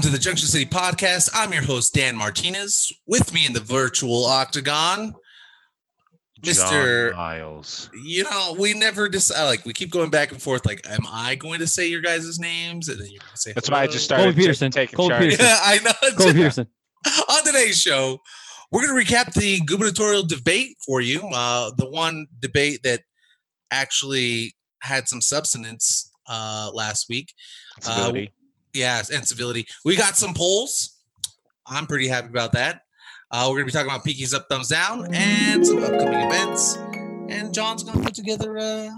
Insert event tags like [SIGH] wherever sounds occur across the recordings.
to the Junction City Podcast. I'm your host, Dan Martinez. With me in the virtual octagon, Mr. John Miles. You know, we never decide. Like, we keep going back and forth. Like, am I going to say your guys' names? And then you're going to say, That's why I just started Colby ta- Peterson. taking Colby charge. Peterson. Yeah, I know. Cole Peterson. On today's show, we're going to recap the gubernatorial debate for you. Uh, the one debate that actually had some substance uh, last week. Civility. Yes, and civility. We got some polls. I'm pretty happy about that. Uh, we're going to be talking about Peakies Up, Thumbs Down, and some upcoming events. And John's going to put together. Uh,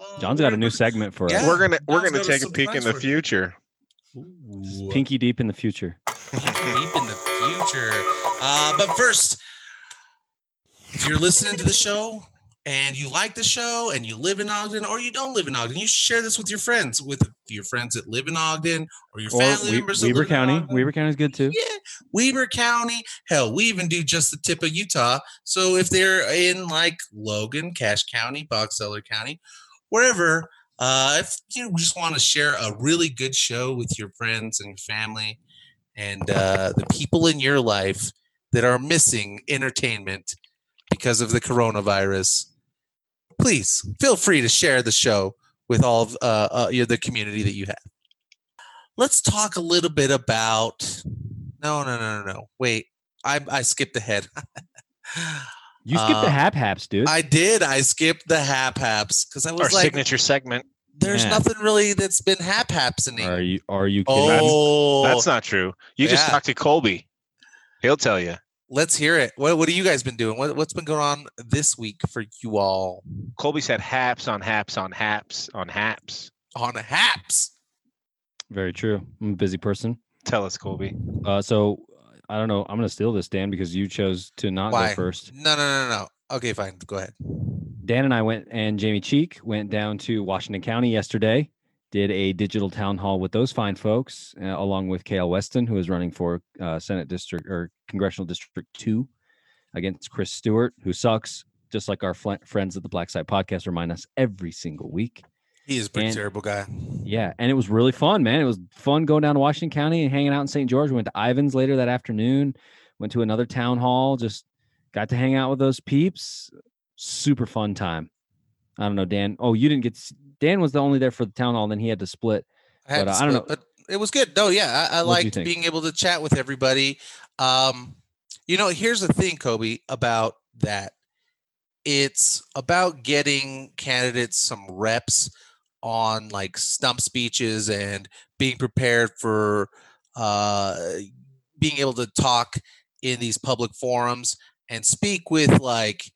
uh, John's got a new segment for Yeah. us. we're gonna we're John's gonna take a peek in the surprise for you. future. Ooh. Pinky deep in the future. deep in the future. Uh, but first, if you're listening to the show and you like the show and you live in Ogden or you don't live in Ogden, you share this with your friends, with your friends that live in Ogden or your Or family We- members. Weber County. Weber County's good too. Yeah, Weber County. Hell, we even do just the tip of Utah. So if they're in like Logan, Cache County, Box Elder County, wherever, uh, if you just want to share a really good show with your friends and your family and uh, the people in your life that are missing entertainment because of the coronavirus, please feel free to share the show with all of uh, uh, your, the community that you have. Let's talk a little bit about. No, no, no, no, no. Wait, I I skipped ahead. [LAUGHS] You skipped the Uh, hap haps, dude. I did. I skipped the hap haps because I was Our like, signature segment. "There's Yeah. nothing really that's been hap happening." are you are you kidding? Oh, That's not true. You just yeah. talked to Colby. He'll tell you. Let's hear it. What What have you guys been doing? What What's been going on this week for you all Colby said haps on haps on haps on haps. on haps? Very true. I'm a busy person. Tell us, Colby. Uh, so I don't know. I'm gonna steal this, Dan, because you chose to not Why? go first. No, no, no, no. Okay, fine. Go ahead. Dan and I went, and Jamie Cheek went down to Washington County yesterday. Did a digital town hall with those fine folks, uh, along with Kael Weston, who is running for uh, Senate District or Congressional District Two, against Chris Stewart, who sucks. Just like our fl- friends at the Black Side Podcast remind us every single week. He is a pretty And- terrible guy. Yeah, and it was really fun, man. It was fun going down to Washington County and hanging out in St. George. We went to Ivan's later that afternoon. Went to another town hall. Just got to hang out with those peeps. Super fun time. I don't know, Dan. Oh, you didn't get. Dan was the only there for the town hall. Then he had to split. I, But, to uh, I don't know. but it was good. No, yeah, I, I liked being able to chat with everybody. Um, you know, here's the thing, Colby, about that. It's about getting candidates some reps on like stump speeches and being prepared for uh, being able to talk in these public forums and speak with like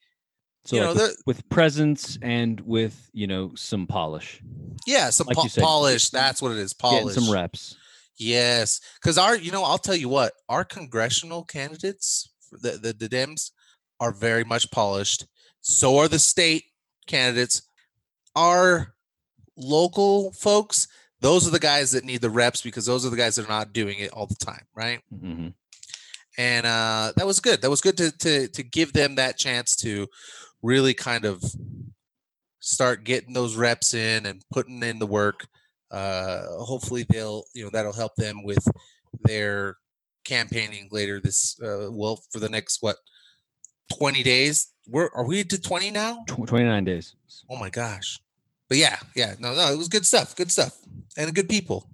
So You like know, with, with presence and with you know some polish, yeah some Like po- polish. That's what it is. getting Polish. some reps. Yes, because our, you know, I'll tell you what, our congressional candidates, the, the the Dems, are very much polished. So are the state candidates. Our local folks, those are the guys that need the reps because those are the guys that are not doing it all the time, right? hmm And uh, that was good. That was good to to to give them that chance to really kind of start getting those reps in and putting in the work. Uh, hopefully, they'll you know that'll help them with their campaigning later this uh, well for the next what twenty days. We're are we to twenty now? Twenty nine days. Oh my gosh! But yeah, yeah, no, no, it was good stuff. Good stuff, and good people.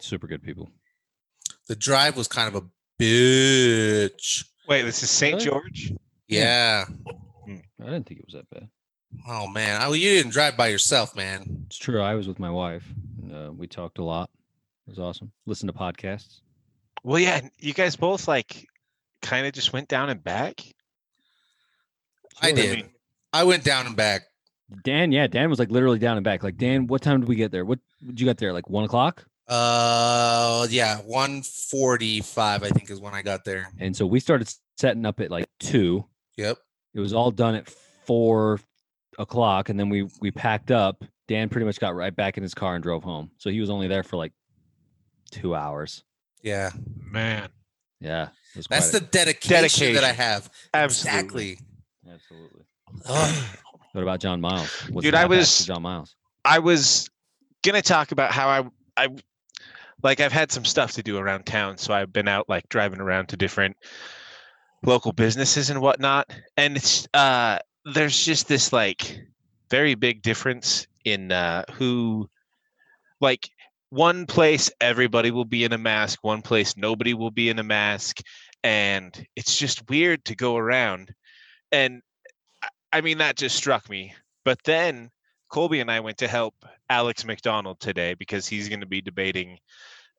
Super good people. The drive was kind of a bitch. Wait, this is St. Really? George? Yeah. I didn't think it was that bad. Oh man, oh you didn't drive by yourself, man. It's true. I was with my wife. And, uh, we talked a lot. It was awesome. Listen to podcasts. Well, yeah, you guys both like kind of just went down and back. I did. I went down and back. Dan, yeah, Dan was like literally down and back. Like, Dan, what time did we get there? What did you get there? Like one o'clock? Uh, yeah, one forty-five, I think, is when I got there. And so we started setting up at like two. Yep. It was all done at four o'clock, and then we we packed up. Dan pretty much got right back in his car and drove home. So he was only there for like two hours. Yeah, Man, Yeah, that's the quite dedication, that I have. absolutely. Exactly. absolutely. Ugh. What about John Miles? What's Dude, I was- John Miles. I was gonna talk about how I I like I've had some stuff to do around town, so I've been out like driving around to different local businesses and whatnot, and it's uh, there's just this like very big difference in uh, who, like one place everybody will be in a mask, one place nobody will be in a mask, and it's just weird to go around, and I- mean that just struck me, but then Colby and I went to help Alex McDonald today because he's going to be debating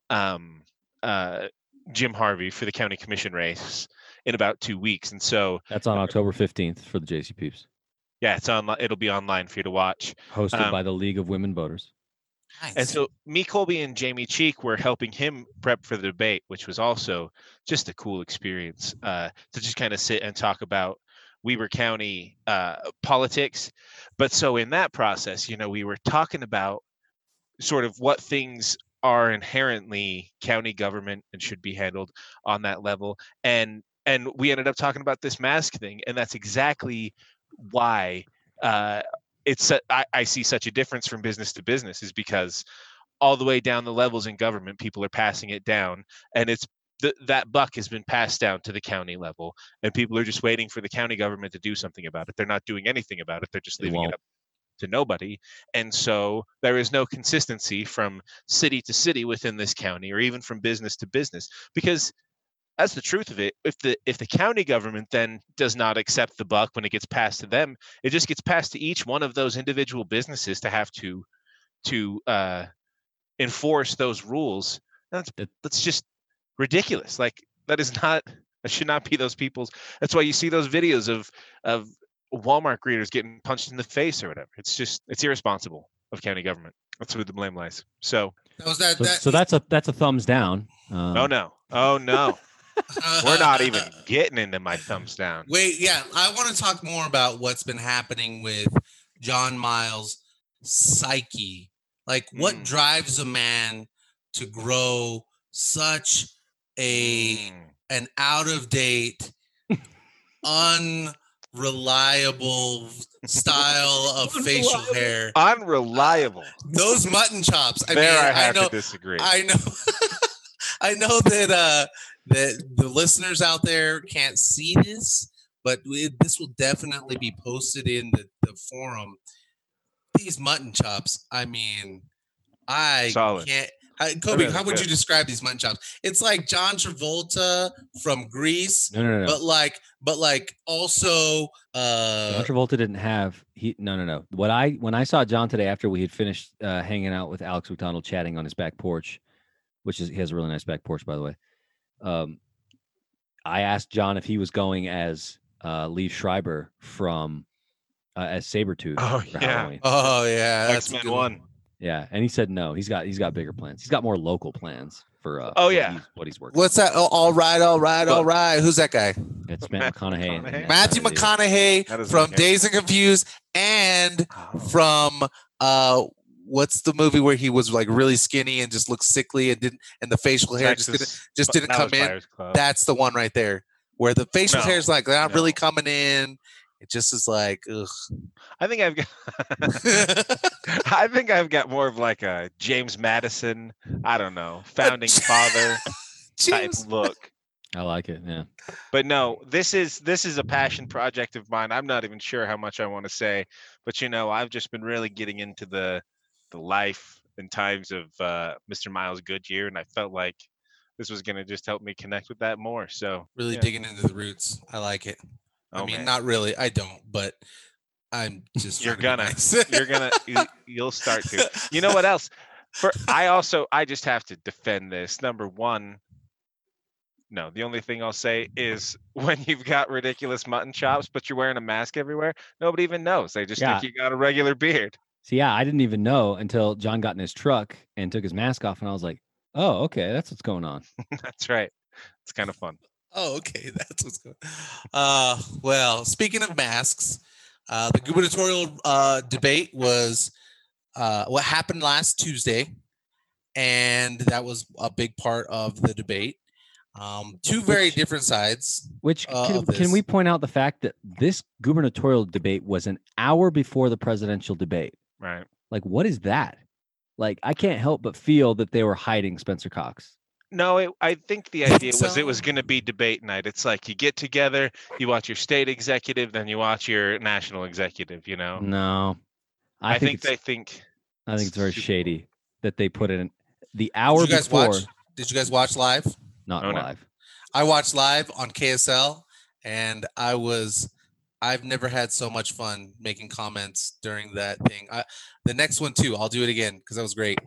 um, uh, Jim Harvey for the county commission race in about two weeks. And so, That's on October 15th for the JC Peeps, yeah, it's on. It'll be online for you to watch. hosted Um, by the League of Women Voters. Nice. And so, me, Colby, and Jamie Cheek were helping him prep for the debate, which was also just a cool experience uh, to just kind of sit and talk about Weber County uh, politics. But so, in that process, you know, we were talking about sort of what things are inherently county government and should be handled on that level and and we ended up talking about this mask thing and that's exactly why uh it's I, I see such a difference from business to business is because all the way down the levels in government people are passing it down and it's th- that buck has been passed down to the county level and people are just waiting for the county government to do something about it. They're not doing anything about it. They're just leaving it up to nobody and so there is no consistency from city to city within this county or even from business to business because that's the truth of it. If the if the county government then does not accept the buck when it gets passed to them it just gets passed to each one of those individual businesses to have to to uh enforce those rules. That's that's just ridiculous. Like that is not that should not be those people's that's why you see those videos of of walmart greeters getting punched in the face or whatever. It's just it's irresponsible of county government. That's where the blame lies. So That was that, So, so that's a that's a thumbs down. Um, oh no. Oh no we're not even [LAUGHS] getting into my thumbs down Wait, yeah, I want to talk more about what's been happening with John Miles' psyche. Like, what Mm. drives a man to grow such a Mm. an out of date, unreliable style of [LAUGHS] facial hair? unreliable [LAUGHS] Those mutton chops. I there mean, i I have know, to disagree I know, I know that uh that the listeners out there can't see this, but it, this will definitely be posted in the, the forum. These mutton chops, I mean, I Solid. can't. I, Colby, really how would good. you describe these mutton chops? It's like John Travolta from Grease, No, no, no. but like, but like also, uh, John Travolta didn't have he. No, no, no. What I when I saw John today after we had finished uh, hanging out with Alex McDonald chatting on his back porch, which is he has a really nice back porch by the way. Um, I asked John if he was going as uh, Liev Schreiber from uh, as Sabretooth Oh, for yeah. Halloween. oh yeah, that's a x-men good 1 Yeah, and he said no. He's got he's got bigger plans. He's got more local plans for uh, Oh, what yeah. he's- what he's working. What's that? Oh, all right, all right, all Look. right. Who's that guy? It's Matt McConaughey. McConaughey? and Matthew Matt McConaughey from make Dazed and Confused and Oh. from uh what's the movie where he was like really skinny and just looked sickly and didn't and the facial hair just didn't just didn't come in. That's the one right there. Where the facial No, hair is like not really coming in. It just is like ugh. I think I've got [LAUGHS] I think I've got more of like a James Madison, I don't know, [LAUGHS] founding father type look. I like it. Yeah. But no, this is this is a passion project of mine. I'm not even sure how much I want to say, but you know, I've just been really getting into the the life and times of uh, Mr. Miles Goodyear, and I felt like this was going to just help me connect with that more. So Really yeah. digging into the roots. I like it. I Oh, mean, man. not really. I don't, but I'm just. You're trying to be gonna. [LAUGHS] you're gonna you, you'll start to. You know what else? For I also I just have to defend this. Number one. No, the only thing I'll say is [LAUGHS] when you've got ridiculous mutton chops, but you're wearing a mask everywhere, nobody even knows. They just Yeah. think you got a regular beard. So yeah, I didn't even know until John got in his truck and took his mask off, and I was like, "Oh, okay, that's what's going on." [LAUGHS] That's right. It's kind of fun. Oh, okay. [LAUGHS] That's what's going. Uh, well, speaking of masks, uh, the gubernatorial uh, debate was uh, what happened last Tuesday, and that was a big part of the debate. Um, two very Which- different sides. Which Uh, can, can we point out the fact that this gubernatorial debate was an hour before the presidential debate? Right. Like, what is that? like I can't help but feel that they were hiding Spencer Cox. No, it, I think the idea was it was going to be debate night. It's like you get together, you watch your state executive, then you watch your national executive. You know, No, I, I, think, it's, they think I think it's very super- shady that they put in the hour Did you guys before, watch? Did you guys watch live? not Oh, no. live. I watched live on KSL, and I was. I've never had so much fun making comments during that thing. I, the next one too, I'll do it again because that was great.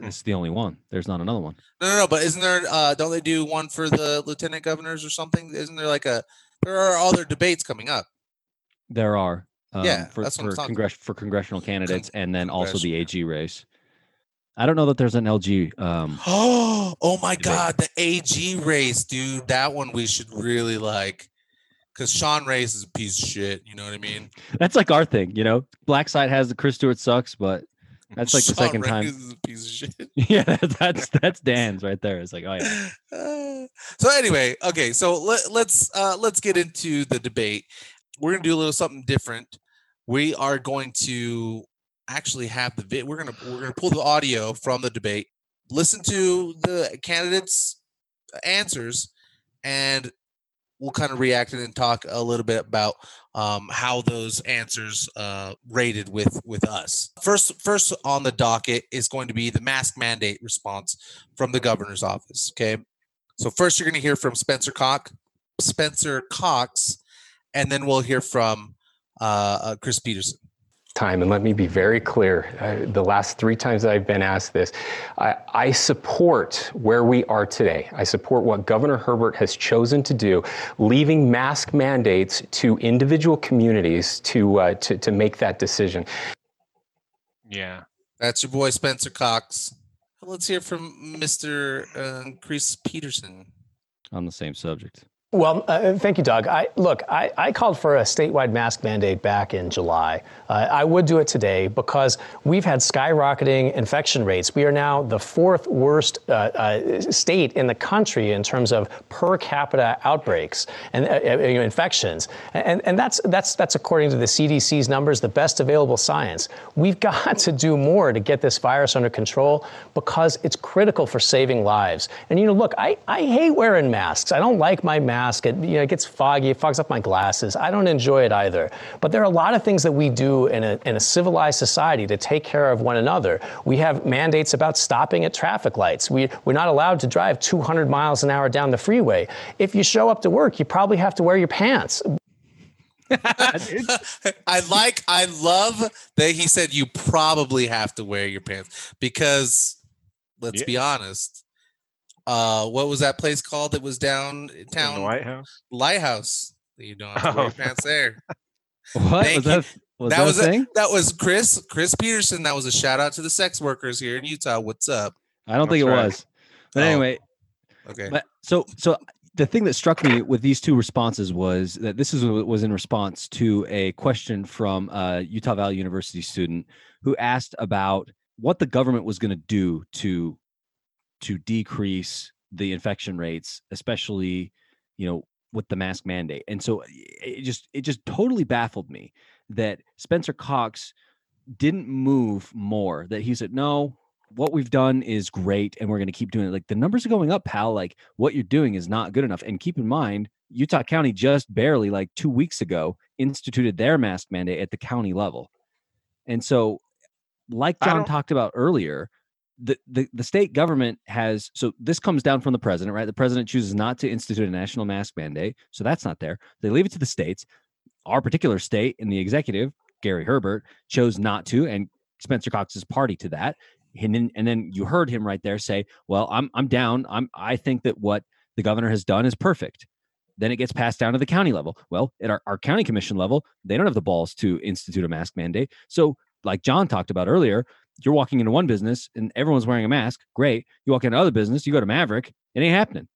Is the only one. There's not another one. No, no, no. But isn't there? Uh, don't they do one for the lieutenant governors or something? Isn't there like a? There are other debates coming up. There are. Um, Yeah, for that's what I'm for, congress- for congressional candidates, and then also the. AG race. I don't know that there's an LG. Um, Oh, [GASPS] oh my Debate. God, the AG race, dude. That one we should really like, because Sean Reyes is a piece of shit. You know what I mean? that's like our thing, you know. Black side has the Chris Stewart sucks, but that's like the second time. is a piece of shit. [LAUGHS] yeah, that's that's Dan's right there. It's like, oh yeah, Uh, [SIGHS] so anyway, okay, so let, let's uh, let's get into the debate. We're gonna do a little something different. We are going to actually have the vid. We're gonna we're gonna pull the audio from the debate, listen to the candidates' answers, and we'll kind of react and talk a little bit about um, how those answers uh, rated with with us. First, first on the docket is going to be the mask mandate response from the governor's office. Okay, so first you're going to hear from Spencer Cox, Spencer Cox, and then we'll hear from uh, uh, Chris Peterson. Time, and let me be very clear. Uh, the last three times that I've been asked this, I, I support where we are today. I support what Governor Herbert has chosen to do, leaving mask mandates to individual communities to uh, to, to make that decision. yeah. That's your boy Spencer Cox. Let's hear from Mr. Uh, Chris Peterson. on the same subject. Well, uh, thank you, Doug. I, look, I, I called for a statewide mask mandate back in July. Uh, I would do it today because we've had skyrocketing infection rates. We are now the fourth worst uh, uh, state in the country in terms of per capita outbreaks and uh, uh, infections, and, and that's that's that's according to the CDC's numbers, the best available science. We've [LAUGHS] got to do more to get this virus under control because it's critical for saving lives. And you know, look, I, I hate wearing masks. I don't like my mask. It, you know, it gets foggy. It fogs up my glasses. I don't enjoy it either. But there are a lot of things that we do in a, in a civilized society to take care of one another. We have mandates about stopping at traffic lights. We, we're not allowed to drive 200 miles an hour down the freeway. If you show up to work, you probably have to wear your pants. [LAUGHS] [LAUGHS] I like, I love that he said you probably have to wear your pants because let's Yeah. be honest. Uh, what was that place called that was downtown? In town? the White House. Lighthouse. You don't have to wear Oh. pants there. [LAUGHS] What Thank was that? Was that that, was a a- That was Chris, Chris Peterson. That was a shout out to the sex workers here in Utah. What's up? I don't think it right. was. But Oh. anyway, Okay. But so so the thing that struck me with these two responses was that this is was in response to a question from a Utah Valley University student who asked about what the government was going to do to to decrease the infection rates, especially you know with the mask mandate. And so eh, it just it just totally baffled me that Spencer Cox didn't move more. That he said no. What we've done is great, and we're going to keep doing it. Like the numbers are going up, pal. Like what you're doing is not good enough. And keep in mind, Utah County just barely, like two weeks ago, instituted their mask mandate at the county level. And so, like John talked about earlier, the, the the state government has so this comes down from the president, right? The president chooses not to institute a national mask mandate, so that's not there. They leave it to the states. Our particular state in the executive, Gary Herbert, chose not to, and Spencer Cox is party to that. And then and then you heard him right there say, "Well, I'm I'm down. I'm I think that what the governor has done is perfect." Then it gets passed down to the county level. Well, at our, our county commission level, they don't have the balls to institute a mask mandate. So, like John talked about earlier, you're walking into one business and everyone's wearing a mask. Great. You walk into another business, you go to Maverick, it ain't happening.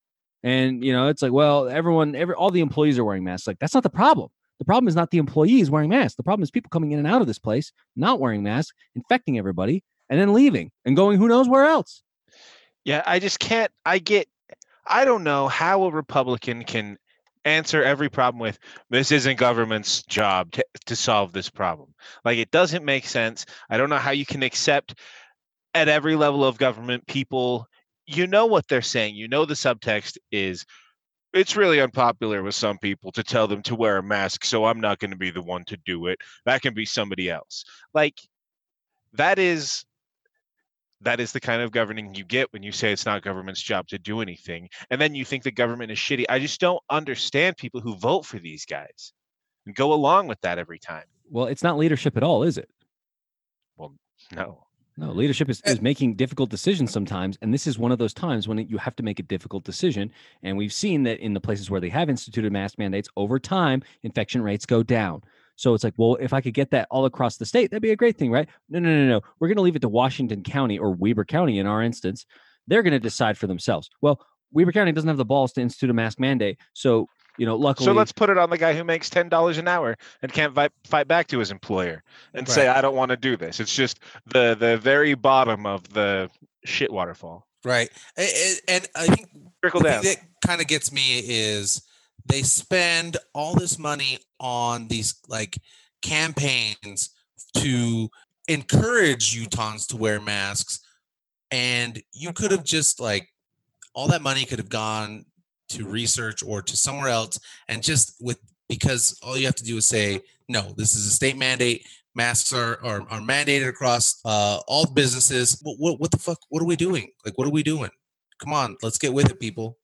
And you know, it's like, well, everyone, every all the employees are wearing masks. Like, that's not the problem. The problem is not the employees wearing masks. The problem is people coming in and out of this place not wearing masks, infecting everybody, and then leaving and going who knows where else. Yeah, I just can't. I get. I don't know how a Republican can answer every problem with this isn't government's job to, to solve this problem. Like it doesn't make sense. I don't know how you can accept at every level of government, people, you know what they're saying. You know the subtext is it's really unpopular with some people to tell them to wear a mask, so I'm not going to be the one to do it. That can be somebody else. Like that is that is the kind of governing you get when you say it's not government's job to do anything and then you think the government is shitty i just don't understand people who vote for these guys and go along with that every time Well, it's not leadership at all, is it? well no No, leadership is, uh, is making difficult decisions sometimes. And this is one of those times when you have to make a difficult decision. And we've seen that in the places where they have instituted mask mandates, over time, infection rates go down. So it's like, well, if I could get that all across the state, that'd be a great thing, right? No, no, no, no. We're going to leave it to Washington County or Weber County in our instance. They're going to decide for themselves. Well, Weber County doesn't have the balls to institute a mask mandate. So, you know, luckily. so let's put it on the guy who makes $10 an hour and can't fight, fight back to his employer and say i don't want to do this it's just the the very bottom of the shit waterfall Right. A- a- And I think trickle the down thing that kind of gets me is they spend all this money on these like campaigns to encourage Utahns to wear masks. And you could have just like all that money could have gone to research or to somewhere else and just with because all you have to do is say no this is a state mandate. Masks are are, are mandated across uh, all businesses. What, what, what the fuck? What are we doing? Like what are we doing? Come on let's get with it people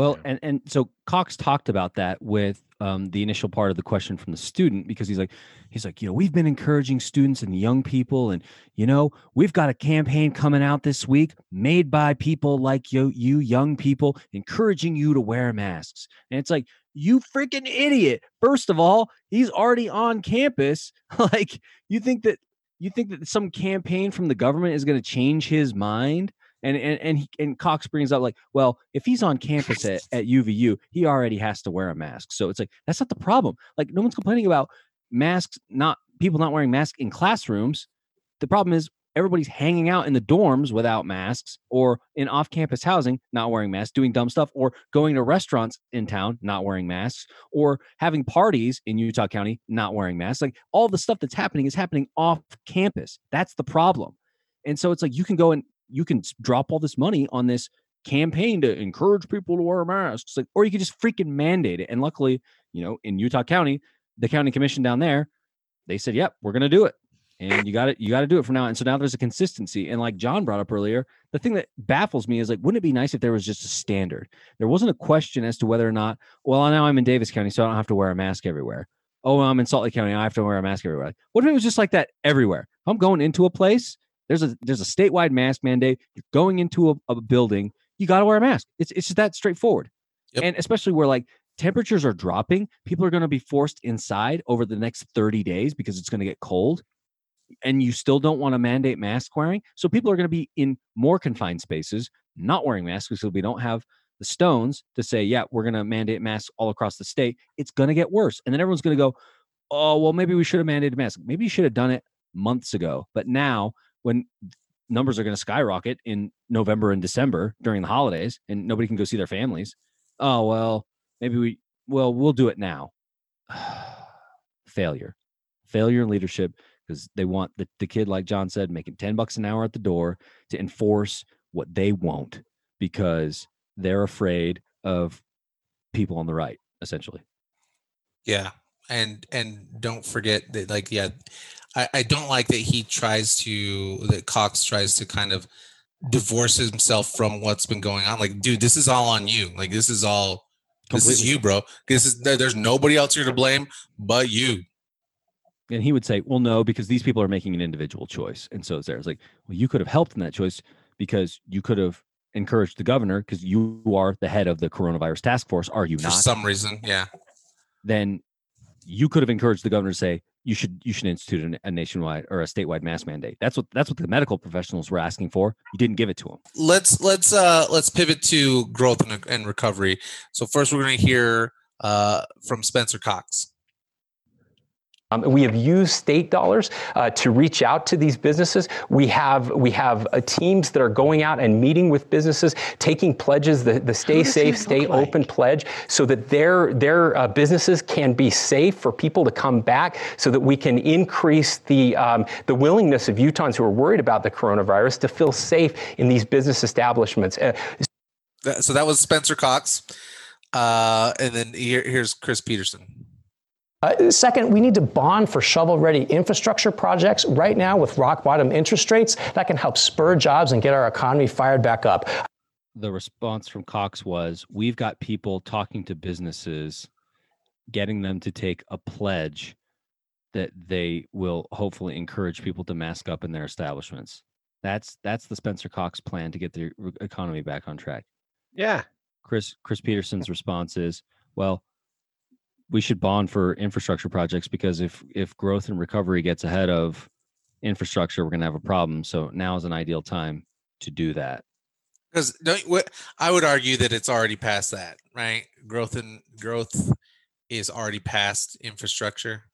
Well, Yeah. and and so Cox talked about that with um, the initial part of the question from the student because he's like, he's like, you know, we've been encouraging students and young people, and you know, we've got a campaign coming out this week made by people like you, you young people, encouraging you to wear masks. And it's like, you freaking idiot! First of all, he's already on campus. [LAUGHS] like, you think that you think that some campaign from the government is going to change his mind? And and and, he, and Cox brings up like, well, if he's on campus at, at UVU, he already has to wear a mask. So it's like that's not the problem. Like no one's complaining about masks, not people not wearing masks in classrooms. The problem is everybody's hanging out in the dorms without masks or in off-campus housing not wearing masks doing dumb stuff or going to restaurants in town not wearing masks or having parties in utah county not wearing masks like all the stuff that's happening is happening off campus that's the problem and so it's like you can go and you can drop all this money on this campaign to encourage people to wear masks, like, or you could just freaking mandate it. And luckily, you know, in Utah County, the county commission down there, they said, "Yep, we're going to do it." And you got it. You got to do it from now. And so now there's a consistency. And like John brought up earlier, the thing that baffles me is like, wouldn't it be nice if there was just a standard? There wasn't a question as to whether or not. Well, now I'm in Davis County, so I don't have to wear a mask everywhere. Oh, I'm in Salt Lake County, I have to wear a mask everywhere. What if it was just like that everywhere? If I'm going into a place, there's a there's a statewide mask mandate. You're going into a, a building, you got to wear a mask. It's it's just that straightforward. Yep. And especially where like temperatures are dropping, people are going to be forced inside over the next 30 days because it's going to get cold. And you still don't want to mandate mask wearing. So people are going to be in more confined spaces, not wearing masks because we don't have the stones to say, yeah, we're going to mandate masks all across the state. It's going to get worse. And then everyone's going to go, oh, well, maybe we should have mandated masks. Maybe you should have done it months ago. But now, when numbers are going to skyrocket in November and December during the holidays and nobody can go see their families. Oh, well, maybe we, well, we'll do it now. [SIGHS] Failure. Failure in leadership because they want the, the kid, like John said, making 10 bucks an hour at the door to enforce what they won't because they're afraid of people on the right, essentially. Yeah, and and don't forget that like yeah, I, I don't like that he tries to that Cox tries to kind of divorce himself from what's been going on. Like, dude, this is all on you. Like, this is all this is you, bro. This is there's nobody else here to blame but you. And he would say, well, no, because these people are making an individual choice. And so it's there. It's like, well, you could have helped in that choice because you could have encouraged the governor because you are the head of the coronavirus task force, are you For not? some reason, yeah. then you could have encouraged the governor to say you should you should institute an- a nationwide or a statewide mask mandate. That's what that's what the medical professionals were asking for. You didn't give it to them. let's let's uh let's pivot to growth and, and recovery. So first, we're going to hear uh from Spencer Cox. Um, we have used state dollars uh, to reach out to these businesses. We have we have uh, teams that are going out and meeting with businesses, taking pledges, the, the Stay Safe, Stay like? Open pledge, so that their their uh, businesses can be safe for people to come back, so that we can increase the um, the willingness of Utahns who are worried about the coronavirus to feel safe in these business establishments. Uh, so that was Spencer Cox, uh, and then here, here's Chris Peterson. Uh, second, we need to bond for shovel ready infrastructure projects right now with rock bottom interest rates that can help spur jobs and get our economy fired back up. The response from Cox was We've got people talking to businesses, getting them to take a pledge that they will hopefully encourage people to mask up in their establishments. That's that's the Spencer Cox plan to get the economy back on track. Yeah. Chris Chris Peterson's response is, well, we should bond for infrastructure projects because if if growth and recovery gets ahead of infrastructure, we're going to have a problem. So now is an ideal time to do that. Because I would argue that it's already past that, right? Growth and growth is already past infrastructure.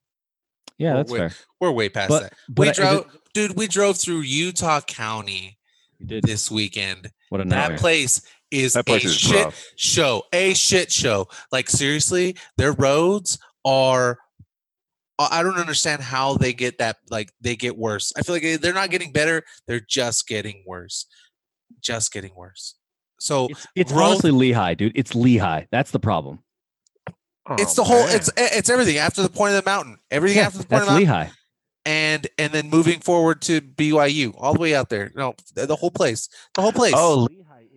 Yeah, that's we're fair. Way, we're way past but, that. But we drove, it, dude. We drove through Utah County this weekend. What a nightmare. that place is that a is shit rough. show. A shit show. Like seriously, their roads are. I don't understand how they get that. Like they get worse. I feel like eh, they're not getting better. They're just getting worse. Just getting worse. So it's, it's growth, honestly Lehi, dude. It's Lehi. That's the problem. Oh, it's the whole. Man. It's eh, it's everything after the point of the mountain. Everything yeah, after the point of the mountain. Lehi. And and then moving forward to BYU, all the way out there. No, the whole place. The whole place. Oh,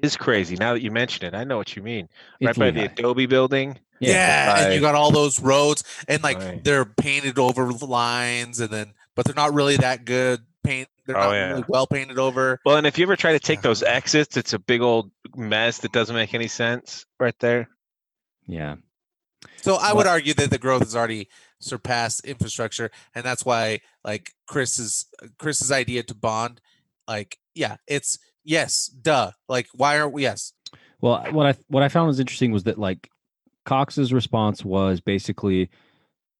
is crazy. Now that you mention it, I know what you mean. It's right by Lehi. the Adobe building. Yeah, yeah and you got all those roads, and like right. they're painted over lines, and then but they're not really that good paint. They're oh, not yeah. really well painted over. Well, and if you ever try to take those exits, it's a big old mess that doesn't make any sense right there. Yeah. So I would argue that the growth has already surpassed infrastructure, and that's why like Chris's Chris's idea to bond, like yeah, it's yes, duh. Like, why aren't we? Yes. Well, what I what I found was interesting was that like Cox's response was basically,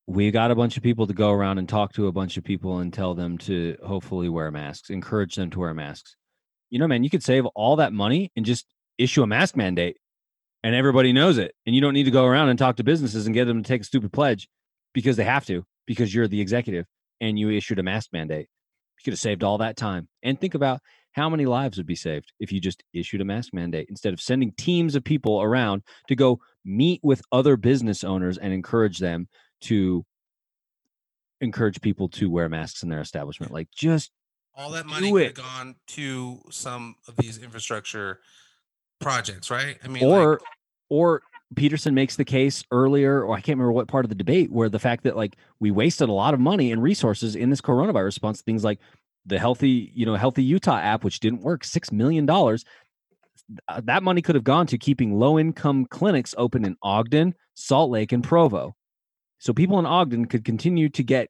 we got a bunch of people to go around and talk to a bunch of people and tell them to hopefully wear masks, encourage them to wear masks. You know, man, you could save all that money and just issue a mask mandate, and everybody knows it, and you don't need to go around and talk to businesses and get them to take a stupid pledge because they have to because you're the executive and you issued a mask mandate. You could have saved all that time. And think about how many lives would be saved if you just issued a mask mandate instead of sending teams of people around to go meet with other business owners and encourage them to encourage people to wear masks in their establishment? Like just all that money could have gone to some of these infrastructure projects right? I mean or like, or Peterson makes the case earlier, or I can't remember what part of the debate, where the fact that like we wasted a lot of money and resources in this coronavirus response, things like the healthy, you know, healthy Utah app, which didn't work, six million dollars. Uh, that money could have gone to keeping low income clinics open in Ogden, Salt Lake, and Provo. So people in Ogden could continue to get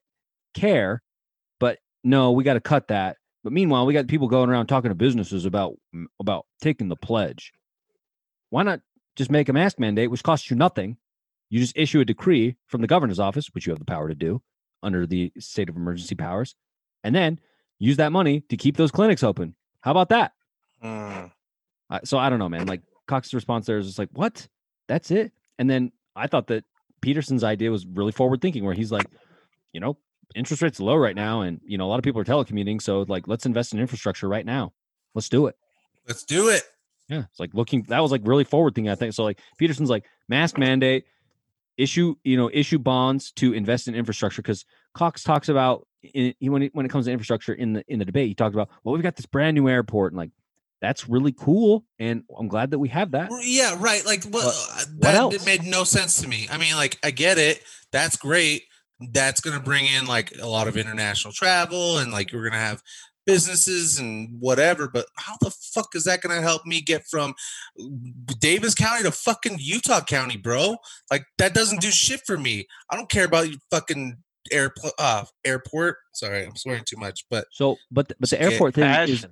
care, but no, we got to cut that. But meanwhile, we got people going around talking to businesses about about taking the pledge. Why not just make a mask mandate, which costs you nothing? You just issue a decree from the governor's office, which you have the power to do under the state of emergency powers, and then use that money to keep those clinics open. How about that? Mm. Uh, so I don't know, man. Like Cox's response there is just like, what? That's it? And then I thought that Peterson's idea was really forward thinking, where he's like, you know, interest rates low right now, and you know, a lot of people are telecommuting, so like, let's invest in infrastructure right now. Let's do it. Let's do it. Yeah, it's like looking. That was like really forward thinking. I think so. Like Peterson's like mask mandate, issue you know issue bonds to invest in infrastructure because Cox talks about in, when it, when it comes to infrastructure in the in the debate, he talked about well we've got this brand new airport and like that's really cool and I'm glad that we have that. Yeah, right. Like well, uh, what that made no sense to me. I mean, like I get it. That's great. That's going to bring in like a lot of international travel and like you're going to have businesses and whatever, but how the fuck is that going to help me get from Davis County to fucking Utah County, bro? Like that doesn't do shit for me. I don't care about you fucking airport. Uh, airport. Sorry, I'm swearing too much, but so but the, but the airport thing is.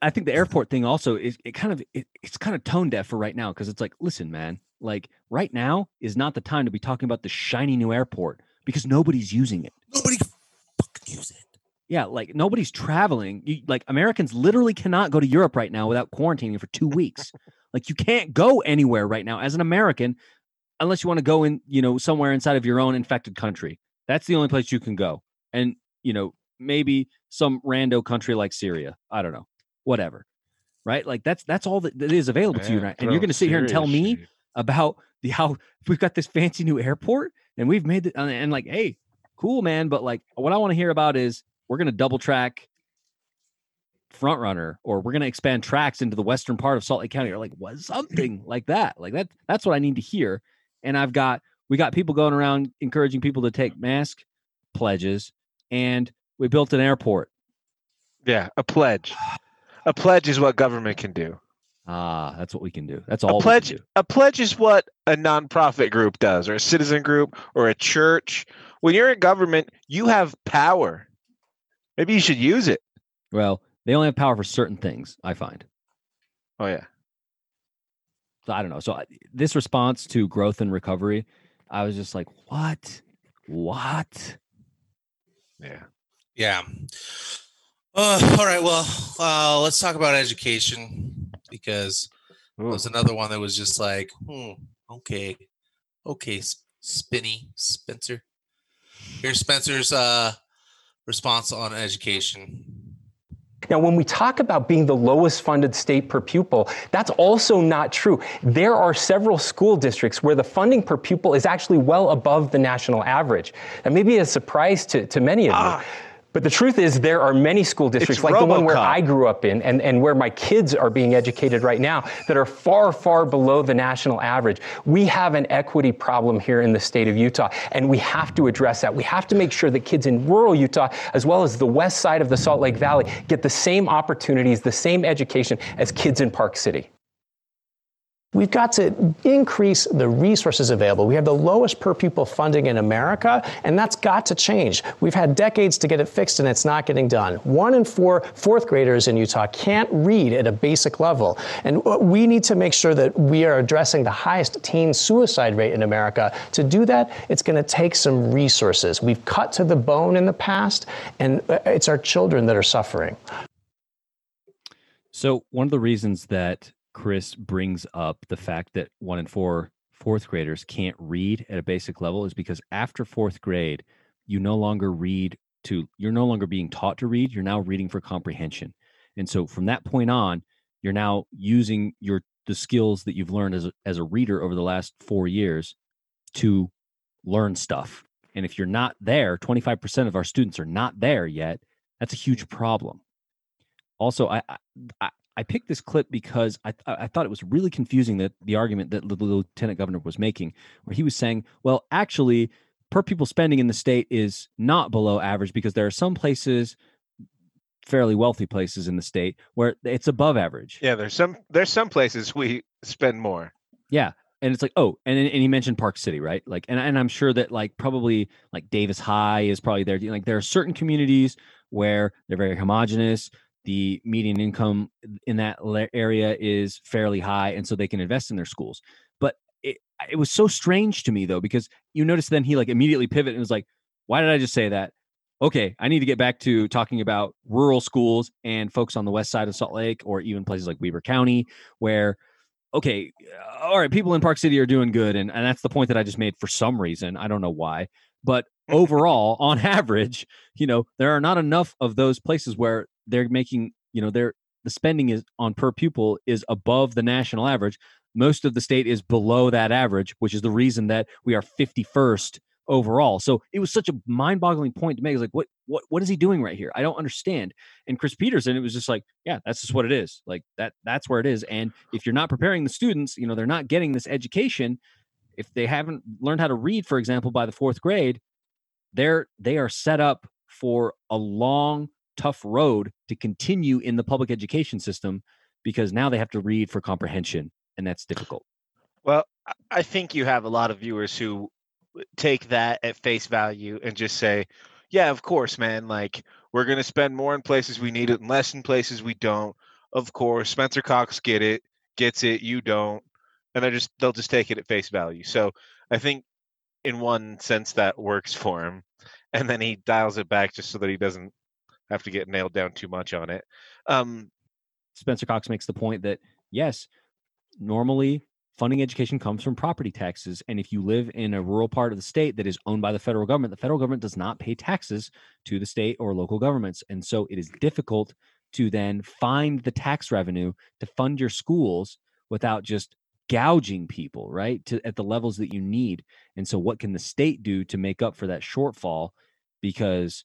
I think the airport thing also is it kind of it, it's kind of tone deaf for right now because it's like, listen, man, like right now is not the time to be talking about the shiny new airport because nobody's using it. Nobody fucking use it. Yeah, like nobody's traveling. You, like Americans literally cannot go to Europe right now without quarantining for two weeks. like you can't go anywhere right now as an American unless you want to go in, you know, somewhere inside of your own infected country. That's the only place you can go. And, you know, maybe some rando country like Syria. I don't know. Whatever. Right? Like that's that's all that, that is available to you. Right? And you're gonna sit here and tell me serious, about the how [LAUGHS] we've got this fancy new airport and we've made it and, uh, and like, hey, cool, man. But like what I want to hear about is we're gonna double track front runner or we're gonna expand tracks into the western part of Salt Lake County or like what something like that. Like that that's what I need to hear. And I've got we got people going around encouraging people to take mask pledges and we built an airport. Yeah, a pledge. A pledge is what government can do. Ah, that's what we can do. That's all A we pledge. can do. A pledge is what a nonprofit group does, or a citizen group, or a church. When you're in government, you have power. Maybe you should use it. Well, they only have power for certain things, I find. Oh yeah. So I don't know. So I- this response to growth and recovery, I was just like, what? What? Yeah. Yeah. Uh, all right. Well, uh, let's talk about education because Ooh. there's another one that was just like, hmm, okay, okay, Spinny Spencer. Here's Spencer's uh, response on education. Now, when we talk about being the lowest funded state per pupil, that's also not true. There are several school districts where the funding per pupil is actually well above the national average. That may be a surprise to, to many of you. Ah. But the truth is, there are many school districts, like the one where I grew up in and, and where my kids are being educated right now, that are far, far below the national average. We have an equity problem here in the state of Utah, and we have to address that. We have to make sure that kids in rural Utah, as well as the west side of the Salt Lake Valley, get the same opportunities, the same education as kids in Park City. We've got to increase the resources available. We have the lowest per pupil funding in America, and that's got to change. We've had decades to get it fixed, and it's not getting done. One in four fourth graders in Utah can't read at a basic level. And uh, we need to make sure that we are addressing the highest teen suicide rate in America. To do that, it's going to take some resources. We've cut to the bone in the past, and uh, it's our children that are suffering. So one of the reasons that Chris brings up the fact that one in four fourth graders can't read at a basic level is because after fourth grade, you no longer read to you're no longer being taught to read, you're now reading for comprehension. And so from that point on, you're now using your the skills that you've learned as a, as a reader over the last 4 years to learn stuff. And if you're not there, 25% of our students are not there yet, that's a huge mm-hmm. problem. Also, I, I- I picked this clip because I th- I thought it was really confusing that the argument that the lieutenant governor was making, where he was saying, well, actually, per pupil spending in the state is not below average because there are some places, fairly wealthy places in the state, where it's above average. Yeah. There's some. There's some places we spend more. Yeah. And it's like, oh, and and he mentioned Park City, right? Like, and, and I'm sure that like probably like Davis High is probably there. Like, there are certain communities where they're very homogenous. The median income in that area is fairly high, and so they can invest in their schools. But it it was so strange to me though because you notice then he like immediately pivoted and was like, why did I just say that? Okay, I need to get back to talking about rural schools and folks on the west side of Salt Lake or even places like Weber County where okay, uh, all right, people in Park City are doing good, and, and that's the point that I just made for some reason. I don't know why, but [LAUGHS] overall, on [LAUGHS] average, you know, there are not enough of those places where they're making, you know, they're the spending is on per pupil is above the national average. Most of the state is below that average, which is the reason that we are 51st overall. So it was such a mind-boggling point to make. Like, what, what, what is he doing right here? I don't understand. And Chris Peterson, it was just like, yeah, that's just what it is. Like that, that's where it is. And if you're not preparing the students, you know, they're not getting this education. If they haven't learned how to read, for example, by the fourth grade, they're they are set up for a long, tough road to continue in the public education system because now they have to read for comprehension, and that's difficult. Well, I- think you have a lot of viewers who take that at face value and just say, "Yeah, of course, man. Like we're gonna spend more in places we need it, and less in places we don't." Of course, Spencer Cox get it, gets it. You don't, and they're just they'll just take it at face value. So I think in one sense that works for him, and then he dials it back just so that he doesn't have to get nailed down too much on it. Um, Spencer Cox makes the point that yes, normally funding education comes from property taxes. And if you live in a rural part of the state that is owned by the federal government, the federal government does not pay taxes to the state or local governments. And so it is difficult to then find the tax revenue to fund your schools without just gouging people, right? To at the levels that you need. And so what can the state do to make up for that shortfall? Because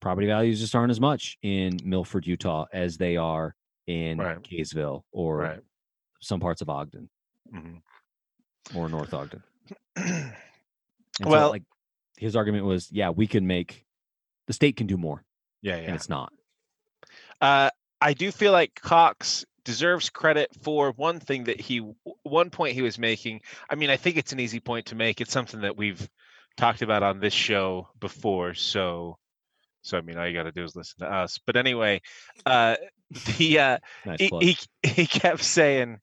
property values just aren't as much in Milford, Utah as they are in Right. Kaysville or Right. some parts of Ogden mhm. or North Ogden. [CLEARS THROAT] And so, Well- like his argument was, yeah, we can make the state can do more, yeah, and yeah. it's not. Uh, I do feel like Cox deserves credit for one thing that he, one point he was making. I mean, I think it's an easy point to make. It's something that we've talked about on this show before. So, so I mean, all you got to do is listen to us. But anyway, uh, [LAUGHS] the uh, Nice he, he [LAUGHS] he kept saying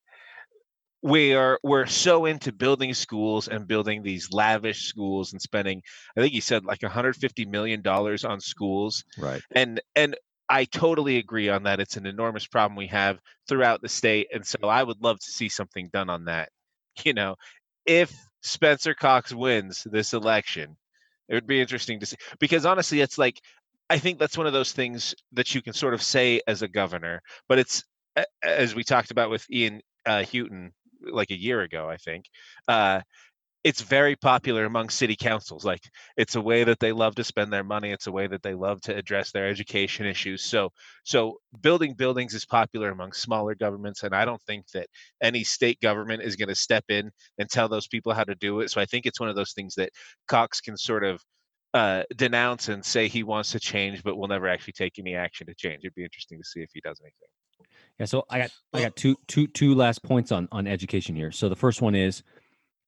we are we're so into building schools and building these lavish schools and spending i think he said like 150 million dollars on schools. Right. and and i totally agree on that. It's an enormous problem we have throughout the state. And so i would love to see something done on that. You know if spencer cox wins this election it would be interesting to see. Because honestly it's like i think that's one of those things that you can sort of say as a governor but it's as we talked about with ian uh, houghton like a year ago i think uh, it's very popular among city councils like it's a way that they love to spend their money it's a way that they love to address their education issues so so building buildings is popular among smaller governments and i don't think that any state government is going to step in and tell those people how to do it so i think it's one of those things that cox can sort of uh, denounce and say he wants to change but will never actually take any action to change it'd be interesting to see if he does anything Yeah, so I got I Well- got two two two last points on on education here. So the first one is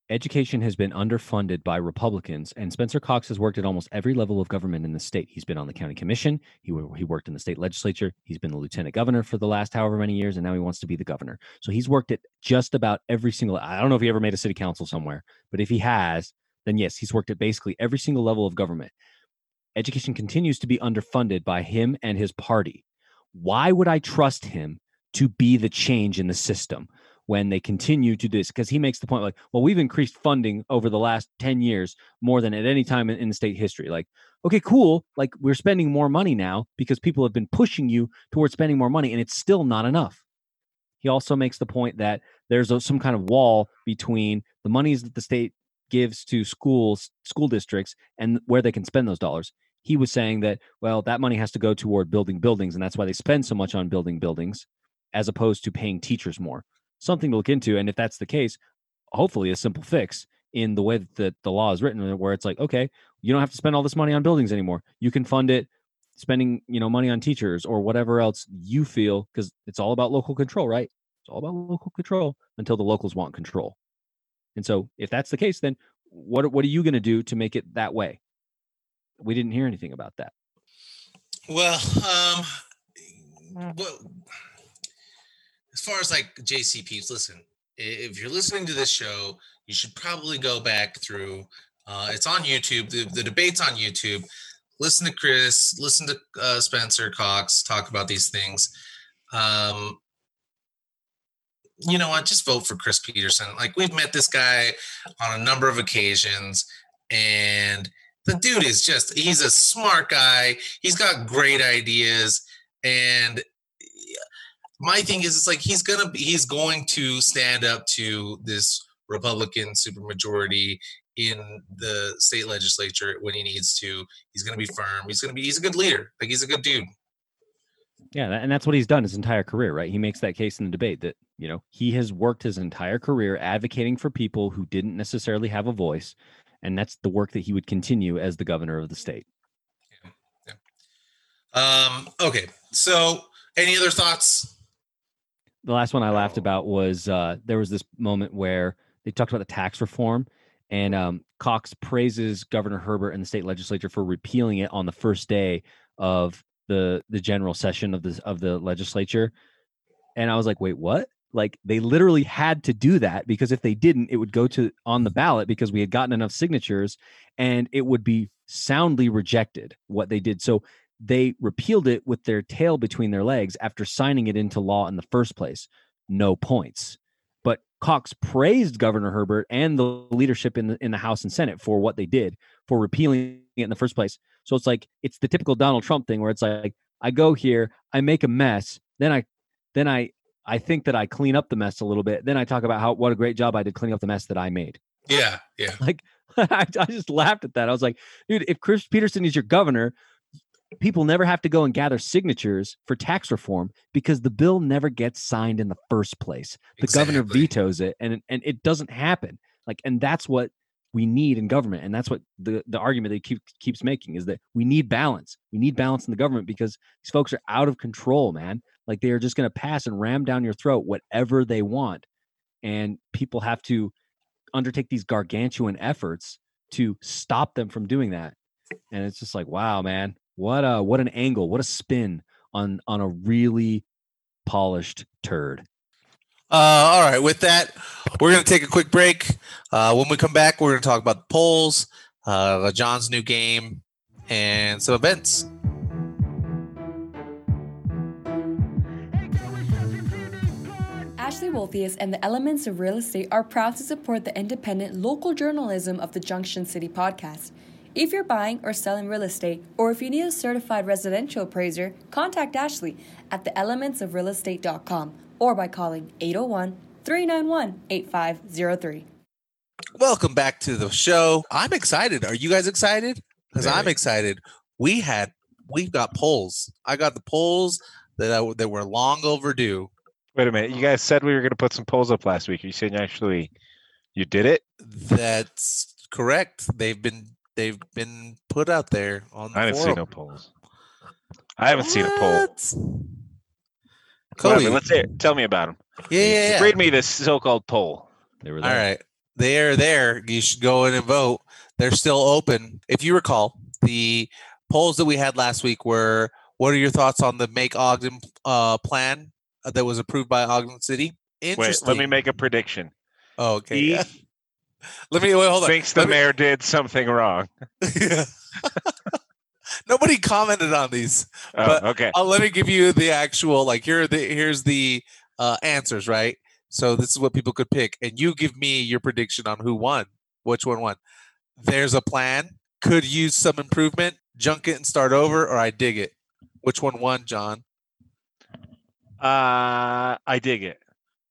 education has been underfunded by Republicans, and Spencer Cox has worked at almost every level of government in the state. He's been on the county commission. He he worked in the state legislature. He's been the lieutenant governor for the last however many years, and now he wants to be the governor. So he's worked at just about every single. I don't know if he ever made a city council somewhere, but if he has, then yes, he's worked at basically every single level of government. Education continues to be underfunded by him and his party. Why would I trust him to be the change in the system when they continue to do this? Because he makes the point like, well, we've increased funding over the last 10 years more than at any time in, in state history. Like, okay, cool. Like, we're spending more money now because people have been pushing you towards spending more money, and it's still not enough. He also makes the point that there's a, some kind of wall between the monies that the state gives to schools, school districts, and where they can spend those dollars. He was saying that, well, that money has to go toward building buildings, and that's why they spend so much on building buildings as opposed to paying teachers more. Something to look into. And if that's the case, hopefully a simple fix in the way that the law is written, where it's like, okay, you don't have to spend all this money on buildings anymore. You can fund it spending, you know, money on teachers or whatever else you feel, because it's all about local control, right? It's all about local control until the locals want control. And so if that's the case, then what what are you going to do to make it that way? We didn't hear anything about that. Well, um, well, as far as like JCPs, listen, if you're listening to this show, you should probably go back through. Uh, it's on YouTube. The, the debate's on YouTube. Listen to Chris. Listen to uh, Spencer Cox talk about these things. Um, you know what? Just vote for Chris Peterson. Like we've met this guy on a number of occasions, and the dude is just he's a smart guy. He's got great ideas. And my thing is it's like he's gonna be he's going to stand up to this Republican supermajority in the state legislature when he needs to. He's gonna be firm. He's gonna be he's a good leader. Like he's a good dude. Yeah, and that's what he's done his entire career, right? He makes that case in the debate that, you know, he has worked his entire career advocating for people who didn't necessarily have a voice, and that's the work that he would continue as the governor of the state. Yeah. Um, okay. So any other thoughts? The last one I laughed about was uh, there was this moment where they talked about the tax reform, and um, Cox praises Governor Herbert and the state legislature for repealing it on the first day of the the general session of the of the legislature, and I was like, wait, what? like they literally had to do that because if they didn't, it would go to on the ballot because we had gotten enough signatures and it would be soundly rejected what they did. So they repealed it with their tail between their legs after signing it into law in the first place. No points. But Cox praised Governor Herbert and the leadership in the in the House and Senate for what they did for repealing it in the first place. So it's like it's the typical Donald Trump thing where it's like I go here, I make a mess, then I then I I think that I clean up the mess a little bit. Then I talk about how what a great job I did cleaning up the mess that I made. Yeah, yeah. [LAUGHS] Like [LAUGHS] I, I just laughed at that. I was like, dude, if Chris Peterson is your governor, people never have to go and gather signatures for tax reform because the bill never gets signed in the first place. The governor vetoes it and and it doesn't happen. Like and that's what we need in government and that's what the the argument they keep keeps making is that we need balance. We need balance in the government because these folks are out of control, man. Like they are just going to pass and ram down your throat whatever they want. And people have to undertake these gargantuan efforts to stop them from doing that. And it's just like, wow, man, what a what an angle, what a spin on on a really polished turd. Uh, all right. With that, we're going to take a quick break. Uh, when we come back, we're going to talk about the polls, uh, John's new game, and some events. Ashley Wolfius and the Elements of Real Estate are proud to support the independent local journalism of the Junction City podcast. If you're buying or selling real estate, or if you need a certified residential appraiser, contact Ashley at theelementsofrealestate.com or by calling 801 391 8503. Welcome back to the show. I'm excited. Are you guys excited? Because I'm excited. We had we've got polls. I got the polls that I, that were long overdue. Wait a minute. You guys said we were going to put some polls up last week. You saying actually you did it? That's correct. They've been they've been put out there on the I didn't see no polls. I haven't seen a poll. What? Whatever, let's hear. It. Tell me about them. yeah, yeah, yeah. Read me this so-called poll. They were there. right. They're there. You should go in and vote. They're still open. If you recall, the polls that we had last week were what are your thoughts on the Make Ogden uh, plan uh, that was approved by Ogden City? Wait, Interesting. let me make a prediction. Oh, okay. He yeah. [LAUGHS] Let me wait. Hold on. thinks the Let me- mayor did something wrong. Yeah. [LAUGHS] [LAUGHS] Nobody commented on these. Oh, But okay. Uh, let me give you the actual like here are the here's the uh, answers right. So this is what people could pick, and you give me your prediction on who won. Which one won? There's a plan. Could use some improvement. Junk it and start over, or I dig it. Which one won, John? Uh, I dig it.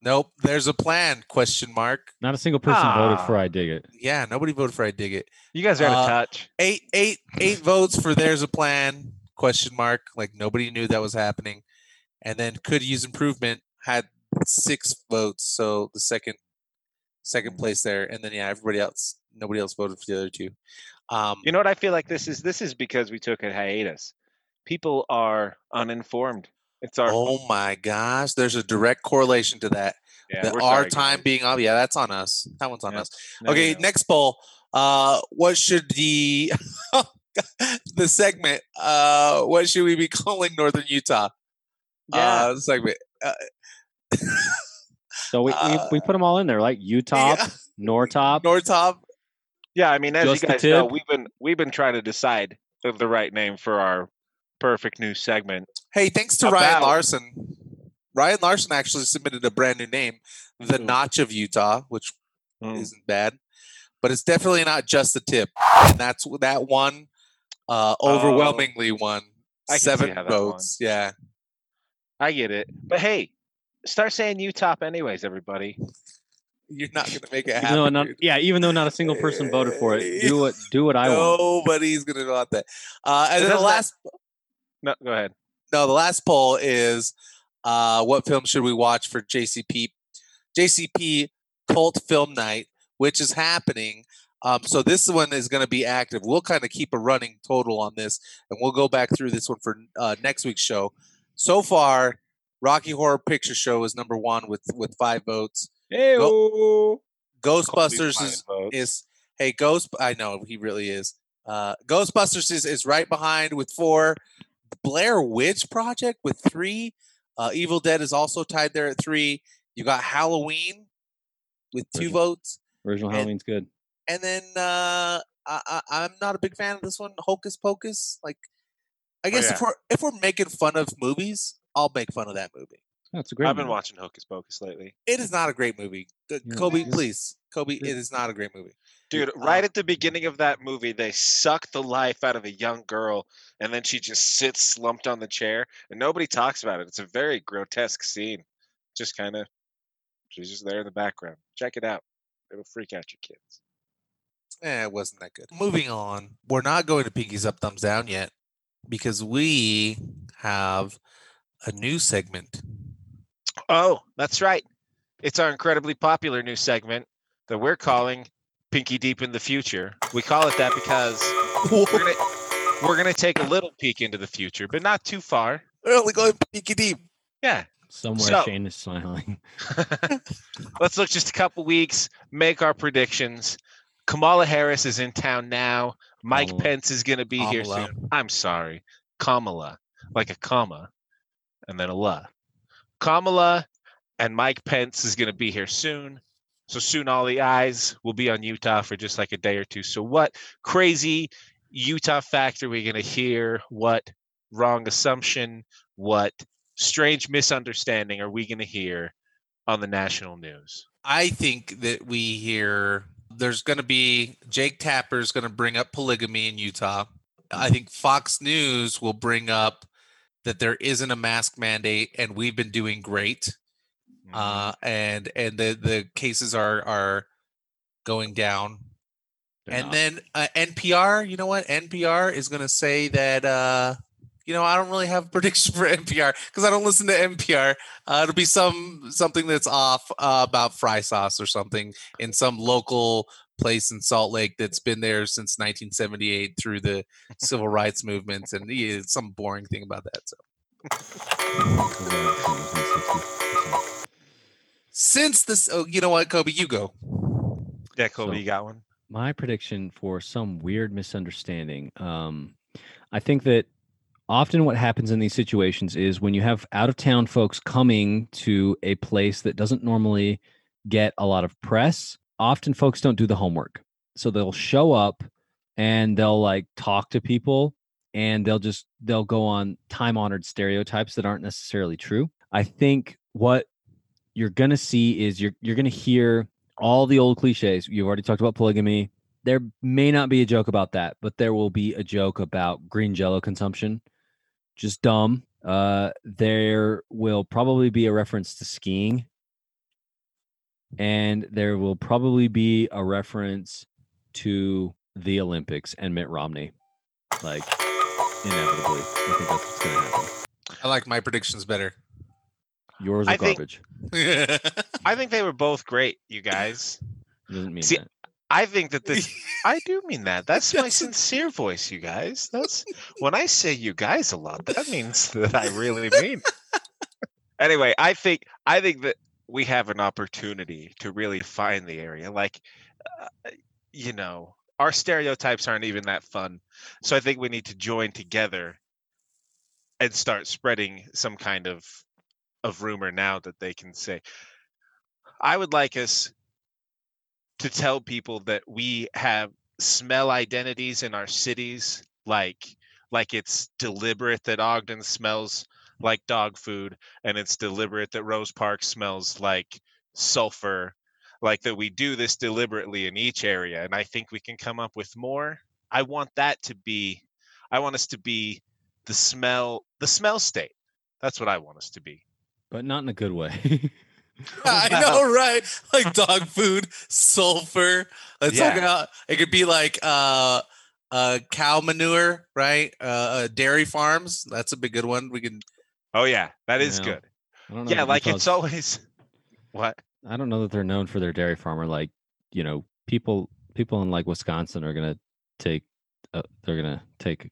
Nope. There's a plan. Question mark. Not a single person voted for Ah. I dig it. Yeah, nobody voted for I dig it. You guys are out Uh, of touch. Eight, eight, eight votes for there's a plan. Question mark. Like nobody knew that was happening, and then could use improvement had six votes. So the second, second place there, and then yeah, everybody else, nobody else voted for the other two. Um, You know what I feel like this is? This is because we took a hiatus. People are uninformed. It's our fault. oh my gosh, there's a direct correlation to that. Yeah, the, our sorry, time guys. being off. Yeah, that's on us. That one's on Yeah. us. No, okay, no. next poll. Uh, what should the [LAUGHS] the segment? Uh, what should we be [LAUGHS] calling Northern Utah? Yeah. Uh, segment. Uh, So we, we, we put them all in there, like Utah, yeah, Nortop. Nortop. Yeah, I mean, as Just you guys know, we've been we've been trying to decide the- the right name for our perfect new segment. Hey, thanks to Ryan Larson. Ryan Larson actually submitted a brand new name, the Ooh. Notch of Utah, which Mm. isn't bad, but it's definitely not just the tip. And that's that one uh, overwhelmingly won Oh. I can see seven how that won. votes. Yeah, I get it, but hey, start saying Utop anyways, everybody. you're not gonna make it Even happen. not, yeah, even though not a single person voted for it, do what do what I want. Nobody's gonna go out there. Uh, and then the doesn't- last, No, go ahead. No, the last poll is, uh, what film should we watch for JCP? JCP Cult Film Night, which is happening. Um, so this one is going to be active. We'll kind of keep a running total on this, and we'll go back through this one for uh, next week's show. So far, Rocky Horror Picture Show is number one with with five votes. Hey, Ghostbusters is is hey ghost i know he really is uh ghostbusters is, is right behind with four blair witch project with three uh evil dead is also tied there at three You got Halloween with two Original. votes, Original And- Halloween's good. and then uh, I, I, I'm not a big fan of this one, Hocus Pocus. Like, I guess if yeah. we're if we're making fun of movies, I'll make fun of that movie. That's a great. I've been watching Hocus Pocus lately. It is not a great movie. Yeah, Colby, please, Colby, It it is not a great movie. Dude, right at the beginning of that movie, they suck the life out of a young girl, and then she just sits slumped on the chair, and nobody talks about it. It's a very grotesque scene. Just kind of, she's just there in the background. Check it out. It'll freak out your kids. Eh, it wasn't that good. Moving on, we're not going to Pinkies Up, Thumbs Down yet because we have a new segment. Oh, that's right. It's our incredibly popular new segment that we're calling Pinky Deep in the Future. We call it that because we're gonna we're gonna take a little peek into the future, but not too far. We're only going Pinky Deep. Yeah. Somewhere So- Shane is smiling. [LAUGHS] [LAUGHS] Let's look just a couple weeks, make our predictions. Kamala Harris is in town now. Mike Kamala. Pence is going to be here soon. I'm sorry. Kamala, like a comma and then a la. Kamala and Mike Pence is going to be here soon. So soon all the eyes will be on Utah for just like a day or two. So what crazy Utah fact are we going to hear? What wrong assumption? What strange misunderstanding are we going to hear on the national news? I think that we hear there's going to be Jake Tapper is going to bring up polygamy in Utah. I think Fox News will bring up that there isn't a mask mandate and we've been doing great. Uh, and and the the cases are are going down. They're and not. then uh, NPR, you know what? NPR is going to say that uh you know, I don't really have [LAUGHS] a prediction for NPR because I don't listen to NPR. Uh, it'll be some something that's off uh, about fry sauce or something in some local place in Salt Lake that's been there since 1978 through the civil rights movement, and yeah, some boring thing about that. So [LAUGHS] since this, oh, you know what, Colby, you go. Yeah, Colby, So- you got one? my prediction for some weird misunderstanding um i think that often what happens in these situations is when you have out of town folks coming to a place that doesn't normally get a lot of press often folks don't do the homework so they'll show up and they'll like talk to people and they'll just they'll go on time honored stereotypes that aren't necessarily true i think what you're to see is you're you're to hear all the old cliches. You've already talked about polygamy. There may not be a joke about that, but there will be a joke about green jello consumption. Just dumb. Uh, there will probably be a reference to skiing. And there will probably be a reference to the Olympics and Mitt Romney. Like, inevitably. I think that's what's going to happen. I like my predictions better. Yours are I think- garbage. [LAUGHS] I think they were both great, you guys. Doesn't mean See, that. I think that this [LAUGHS] I do mean that. That's my sincere voice, you guys. That's when I say you guys a lot, that means [LAUGHS] that I really mean. anyway, I think I think that we have an opportunity to really find the area. Like uh, you know, our stereotypes aren't even that fun. So I think we need to join together and start spreading some kind of of rumor now that they can say. I would like us to tell people that we have smell identities in our cities like like it's deliberate that Ogden smells like dog food and it's deliberate that Rose Park smells like sulfur like that we do this deliberately in each area and I think we can come up with more. I want that to be I want us to be the smell the smell state. That's what I want us to be But not in a good way. [LAUGHS] I know, right? Like dog food, sulfur. It's like Yeah. uh, it could be like uh, uh, cow manure, right? Uh, uh, dairy farms. That's a big good one. We can. oh yeah that is Yeah. good I don't know. yeah like Utah's- it's always [LAUGHS] what I don't know that they're known for their dairy farmer. Like, you know, people people in like Wisconsin are gonna take. Uh, they're gonna take.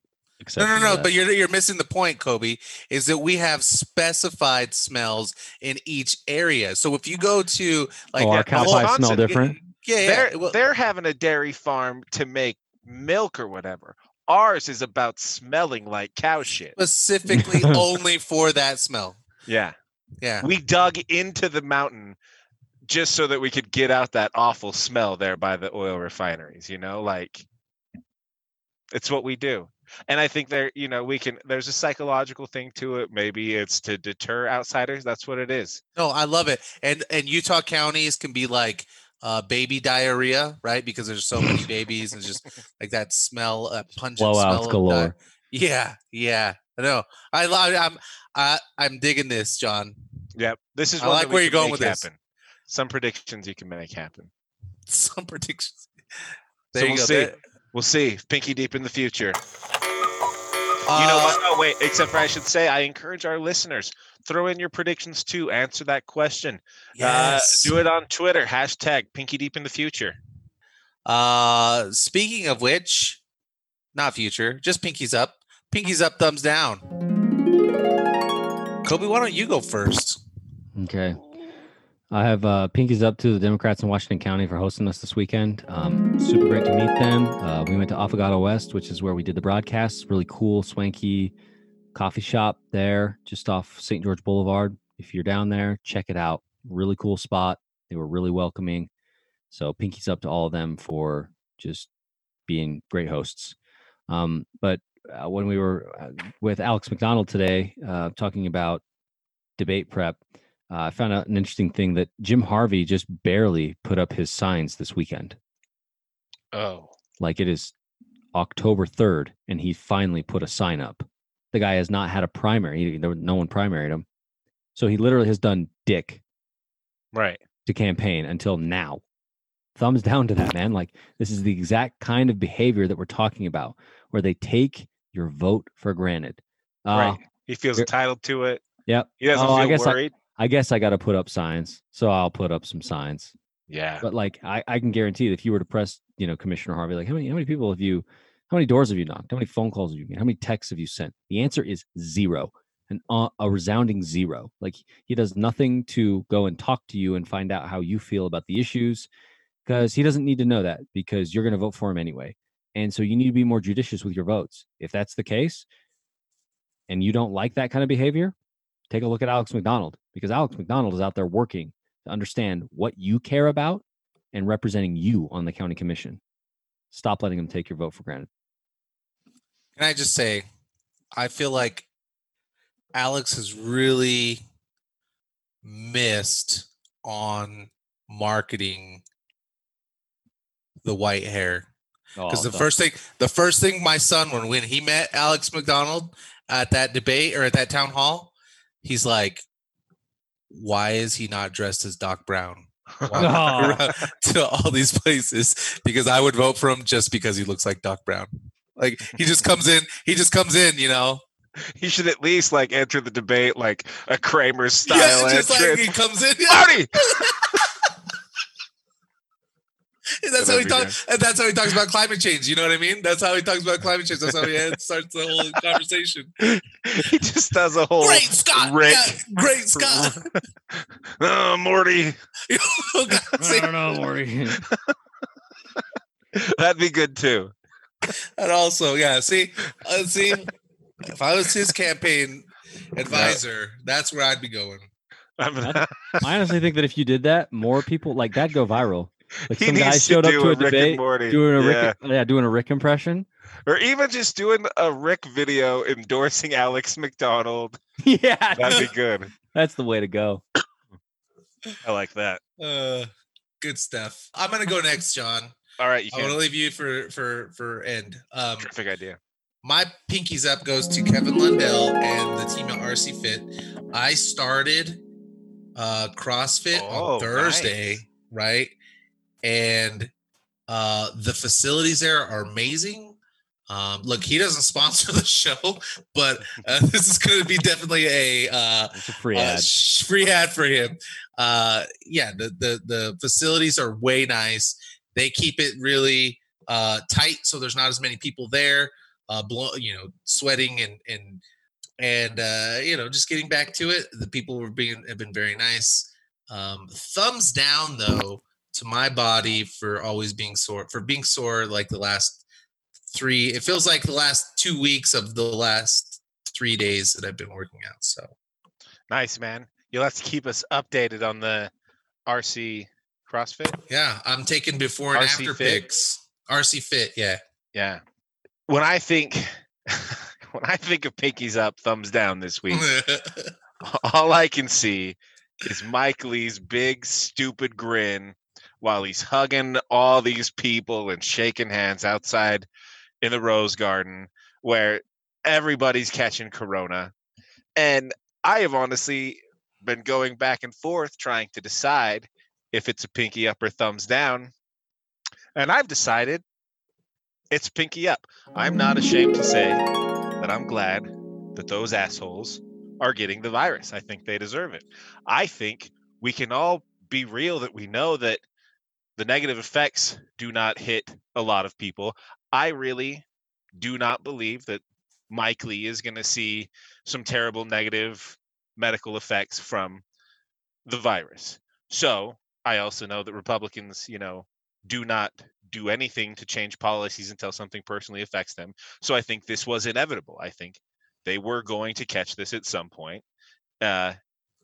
No, no, no. that. But you're you're missing the point, Colby. Is that we have specified smells in each area. So if you go to like oh, our yeah, cow pies smell different. yeah, yeah, they're well, they're having a dairy farm to make milk or whatever. Ours is about smelling like cow shit. specifically [LAUGHS] only for that smell. Yeah. Yeah. We dug into the mountain just so that we could get out that awful smell there by the oil refineries, you know, like it's what we do. And I think there, you know, we can there's a psychological thing to it. Maybe it's to deter outsiders. That's what it is. No, I love it. And and Utah counties can be like uh, baby diarrhea, right? Because there's so many babies and just [LAUGHS] like that smell, uh, pungent smell. Blowouts of di- galore. yeah, yeah. I know. I love. I'm. I, I'm digging this, John. Yep. This is I like where you're going make with this. happen. Some predictions you can make happen. [LAUGHS] Some predictions. So There you we'll go. see. That- We'll see. Pinky deep in the future. Uh, you know what? Oh, wait. Except for I should say, I encourage our listeners throw in your predictions too. Answer that question. Yes. Uh, do it on Twitter. Hashtag Pinky Deep in the future. Uh, speaking of which, not future, just pinkies up. Pinkies up, thumbs down. Colby, why don't you go first? Okay. I have uh, pinkies up to the Democrats in Washington County for hosting us this weekend. Um, super great to meet them. Uh, we went to Affogato West, which is where we did the broadcast. Really cool, swanky coffee shop there, just off St. George Boulevard. If you're down there, check it out. Really cool spot. They were really welcoming. So pinkies up to all of them for just being great hosts. Um, but uh, when we were uh, with Alex McDonald today, uh, talking about debate prep, I found out an interesting thing that Jim Harvey just barely put up his signs this weekend. Oh. Like it is October 3rd, and he finally put a sign up. The guy has not had a primary. He, there, was- no one primaried him. So he literally has done dick Right. to campaign until now. Thumbs down to that, man. Like this is the exact kind of behavior that we're talking about, where they take your vote for granted. Uh, right. He feels entitled to it. Yep. He doesn't Oh, I feel guess I- worried. I guess I got to put up signs, so I'll put up some signs. yeah. But like, I, I can guarantee that if you were to press, you know, Commissioner Harvey, like, how many how many people have you, how many doors have you knocked? How many phone calls have you made? How many texts have you sent? The answer is zero, and uh, a resounding zero. Like he does nothing to go and talk to you and find out how you feel about the issues, because he doesn't need to know that because you're going to vote for him anyway. And so you need to be more judicious with your votes. If that's the case, and you don't like that kind of behavior, take a look at Alex McDonald because Alex McDonald is out there working to understand what you care about and representing you on the county commission. Stop letting him take your vote for granted. Can I just say, I feel like Alex has really missed on marketing the white hair. Oh, because the first thing, the first thing my son, when when he met Alex McDonald at that debate or at that town hall, he's like, "Why is he not dressed as Doc Brown?" [LAUGHS] Oh. [LAUGHS] to all these places because I would vote for him just because he looks like Doc Brown. Like he just comes in, he just comes in, you know. He should at least like enter the debate like a Kramer style. [LAUGHS] Yeah, just like he comes in. Marty! And [LAUGHS] that's how he talks. [LAUGHS] And that's how he talks about climate change. You know what I mean? That's how he talks about climate change. That's how he starts the whole conversation. [LAUGHS] he just does a whole Great Scott. Rick. Yeah, great Scott. oh, Morty. Oh, God, see? know, Maury. That'd be good too. and also, yeah. See, uh, see, if I was his campaign advisor, that's where I'd be going. I honestly think that if you did that, more people like that go viral. [LAUGHS] Like he some guy needs showed to up do to a Rick and debate Morty. doing a yeah. Rick, yeah, doing a Rick impression. or even just doing a Rick video endorsing Alex McDonald. [LAUGHS] yeah, That'd be good. that's the way to go. I like that. Uh, good stuff. I'm gonna go next, John. All right, you I want to leave you for for for end. Um, Terrific idea. my pinkies up goes to Kevin Lundell and the team at RC Fit. I started uh CrossFit Oh, on Thursday, nice. right? And uh the facilities there are amazing. Um look, he doesn't sponsor [LAUGHS] the show, but uh, [LAUGHS] this is going to be definitely a uh a free ad. sh- free ad for him. Uh, yeah, the, the the facilities are way nice. They keep it really uh, tight, so there's not as many people there. Uh, blow, you know, sweating and and and uh, you know, just getting back to it. The people were being have been very nice. Um, thumbs down though to my body for always being sore for being sore like the last three. It feels like the last two weeks of the last three days that I've been working out. So Nice, man. You'll have to keep us updated on the RC CrossFit. Yeah, I'm taking before and RC after Fit? pics. RC Fit, yeah. Yeah. When I think [LAUGHS] when I think of pinkies up, thumbs down this week, [LAUGHS] all I can see is Mike Lee's big stupid grin while he's hugging all these people and shaking hands outside in the Rose Garden where everybody's catching corona. And I have honestly been going back and forth trying to decide if it's a pinky up or thumbs down. And I've decided it's pinky up. I'm not ashamed to say that I'm glad that those assholes are getting the virus. I think they deserve it. I think we can all be real that we know that the negative effects do not hit a lot of people. I really do not believe that Mike Lee is going to see some terrible negative medical effects from the virus. So I also know that Republicans, you know, do not do anything to change policies until something personally affects them. So I think this was inevitable. I think they were going to catch this at some point, uh,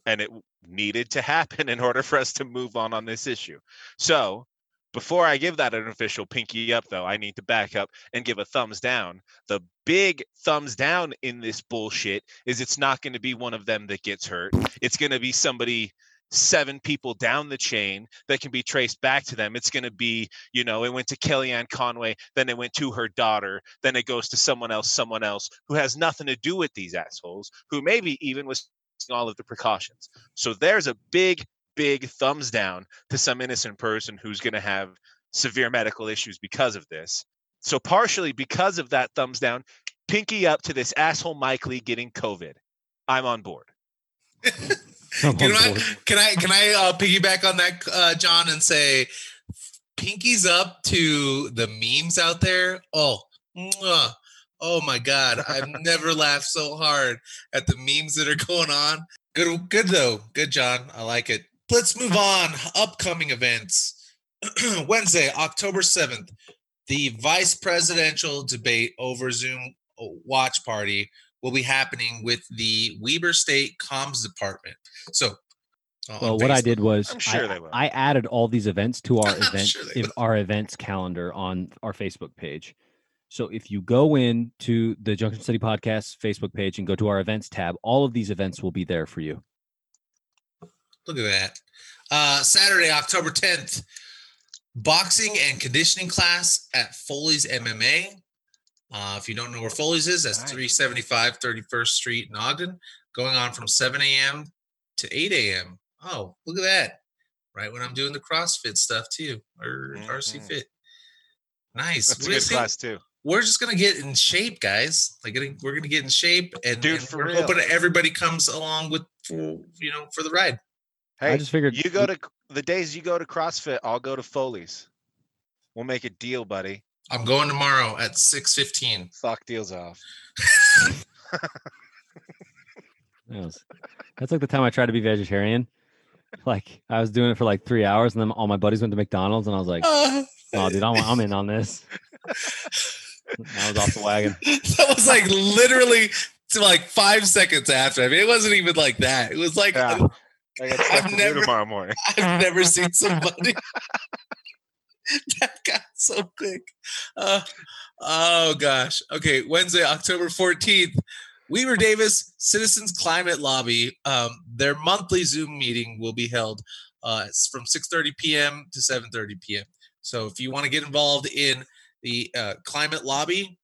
and it needed to happen in order for us to move on on this issue. So before I give that an official pinky up, though, I need to back up and give a thumbs down. The big thumbs down in this bullshit is it's not going to be one of them that gets hurt. It's going to be somebody seven people down the chain that can be traced back to them. It's going to be, you know, it went to Kellyanne Conway, then it went to her daughter, then it goes to someone else, someone else who has nothing to do with these assholes, who maybe even was all of the precautions. So there's a big, big thumbs down to some innocent person who's going to have severe medical issues because of this. So partially because of that thumbs down, pinky up to this asshole Mike Lee getting COVID. I'm on board. [LAUGHS] I'm Can on I, board. can I can I uh, piggyback on that, uh, John, and say, pinkies up to the memes out there. Oh, mwah. Oh my God! I've [LAUGHS] never laughed so hard at the memes that are going on. Good, good though. Good, John. I like it. Let's move on. Upcoming events. [CLEARS THROAT] Wednesday, October seventh, the vice presidential debate over Zoom uh, watch party will be happening with the Weber State Comms Department. So, uh, Well, what I did was I'm sure I. I added all these events to [LAUGHS] our I'm event sure they our events calendar on our Facebook page. So if you go in to the Junction City Podcast Facebook page and go to our events tab, all of these events will be there for you. Look at that. Uh, Saturday, October 10th, boxing and conditioning class at Foley's MMA. Uh, if you don't know where Foley's is, that's Nice. 375 31st Street in Ogden, going on from 7 a.m. to 8 a.m. Oh, look at that. Right when I'm doing the CrossFit stuff too, or RC Mhm. Fit. Nice. That's a good class too. We're just gonna get in shape, guys. Like we're gonna get in shape, and, Dude, and we're real. hoping everybody comes along with, you know, for the ride. Hey, I just figured you go to the days you go to CrossFit, I'll go to Foley's. We'll make a deal, buddy. I'm going tomorrow at 6:15. Fuck deals off. [LAUGHS] That was- that's like the time I tried to be vegetarian. Like I was doing it for like three hours, and then all my buddies went to McDonald's, and I was like, [LAUGHS] "Oh, dude, I'm, I'm in on this." [LAUGHS] I was off the wagon. [LAUGHS] that was like literally to like five seconds after. I mean, it wasn't even like that. It was like Yeah. I got stuff I've to never- do tomorrow morning. [LAUGHS] I've never seen somebody [LAUGHS] that got so quick. Uh, oh gosh. Okay, Wednesday, October 14th. Weber Davis Citizens Climate Lobby. Um, their monthly Zoom meeting will be held uh, it's from 6:30 p.m. to 7:30 p.m. So if you want to get involved in the uh, climate lobby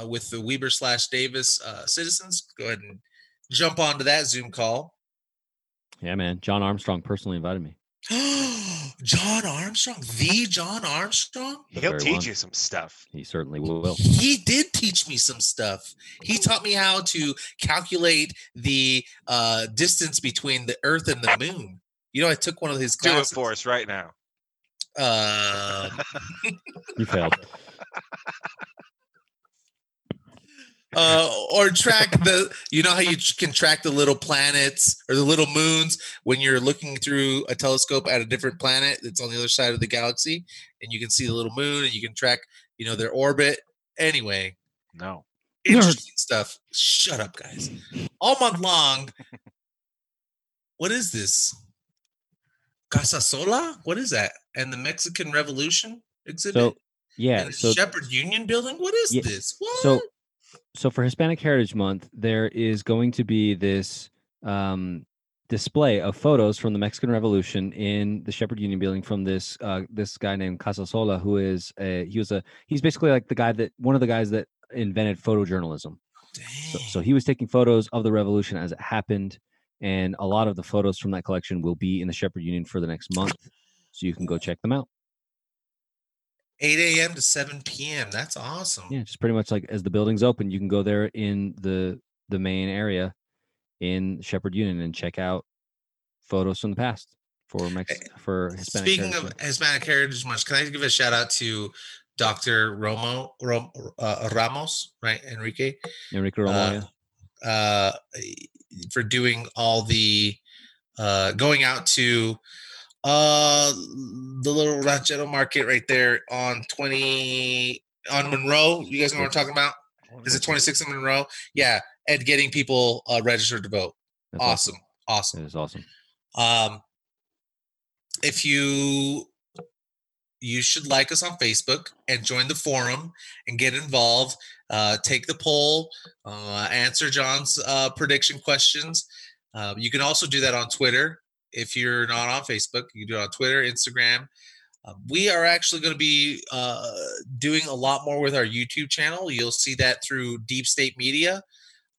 uh, with the Weber slash Davis uh, citizens, go ahead and jump onto that Zoom call. Yeah, man. John Armstrong personally invited me. [GASPS] John Armstrong, the John Armstrong. The He'll teach one. you some stuff. He certainly will. He did teach me some stuff. He taught me how to calculate the uh, distance between the Earth and the Moon. You know, I took one of his classes. Do it for us right now. Uh, [LAUGHS] You failed. [LAUGHS] uh, or track the. You know how you can track the little planets or the little moons when you're looking through a telescope at a different planet that's on the other side of the galaxy, and you can see the little moon and you can track, you know, their orbit. Anyway, No. interesting stuff. Shut up, guys. All month long, [LAUGHS] what is this? Casasola? What is that? And the Mexican Revolution exhibit? So yeah, so Shepherd Union building? What is Yeah, this? What? so so for Hispanic Heritage Month, there is going to be this um, display of photos from the Mexican Revolution in the Shepherd Union building from this uh, this guy named Casasola, who is a he was a he's basically like the guy that one of the guys that invented photojournalism. So, so he was taking photos of the revolution as it happened, and a lot of the photos from that collection will be in the Shepherd Union for the next month, so you can go check them out. 8 a.m. to 7 p.m. That's awesome. Yeah, just pretty much like as the building's open, you can go there in the the main area in Shepherd Union and check out photos from the past for Mex for Hispanic. Speaking Heritage of Hispanic Heritage Month, can I give a shout out to Dr. Romo Rom, uh, Ramos, right? Enrique, Enrique Romo, uh, yeah. uh, for doing all the uh, going out to uh, the little ranchero market right there on 20 on Monroe. You guys know what I'm talking about? Is it 26 in Monroe? Yeah, and getting people uh, registered to vote. That's Awesome, awesome. That is awesome. Um, if you you should like us on Facebook and join the forum and get involved. Uh, take the poll, uh, answer John's uh, prediction questions. Uh, you can also do that on Twitter if you're not on Facebook. You can do it on Twitter, Instagram. Uh, we are actually going to be uh, doing a lot more with our YouTube channel. You'll see that through Deep State Media.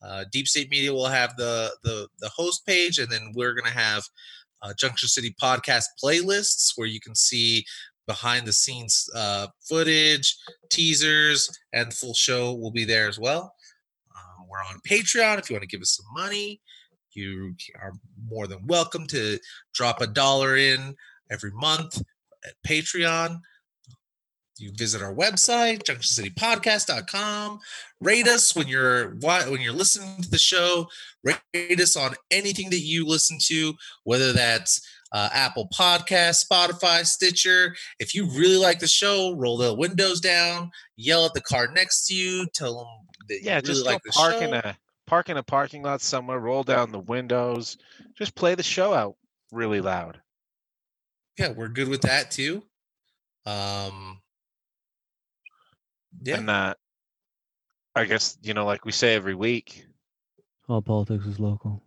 Uh, Deep State Media will have the the the host page, and then we're going to have uh, Junction City podcast playlists where you can see behind the scenes uh, footage, teasers, and full show will be there as well. Um, we're on Patreon if you want to give us some money. You are more than welcome to drop a dollar in every month at Patreon. You visit our website, junctioncitypodcast.com. Rate us when you're when you're listening to the show. Rate us on anything that you listen to, whether that's uh, Apple Podcast, Spotify, Stitcher. If you really like the show, roll the windows down, yell at the car next to you, tell them that Yeah, you really just like the park show. in a park in a parking lot somewhere, roll down the windows, just play the show out really loud. yeah, we're good with that too. Um, yeah, And uh I guess, you know, like we say every week, All politics is local.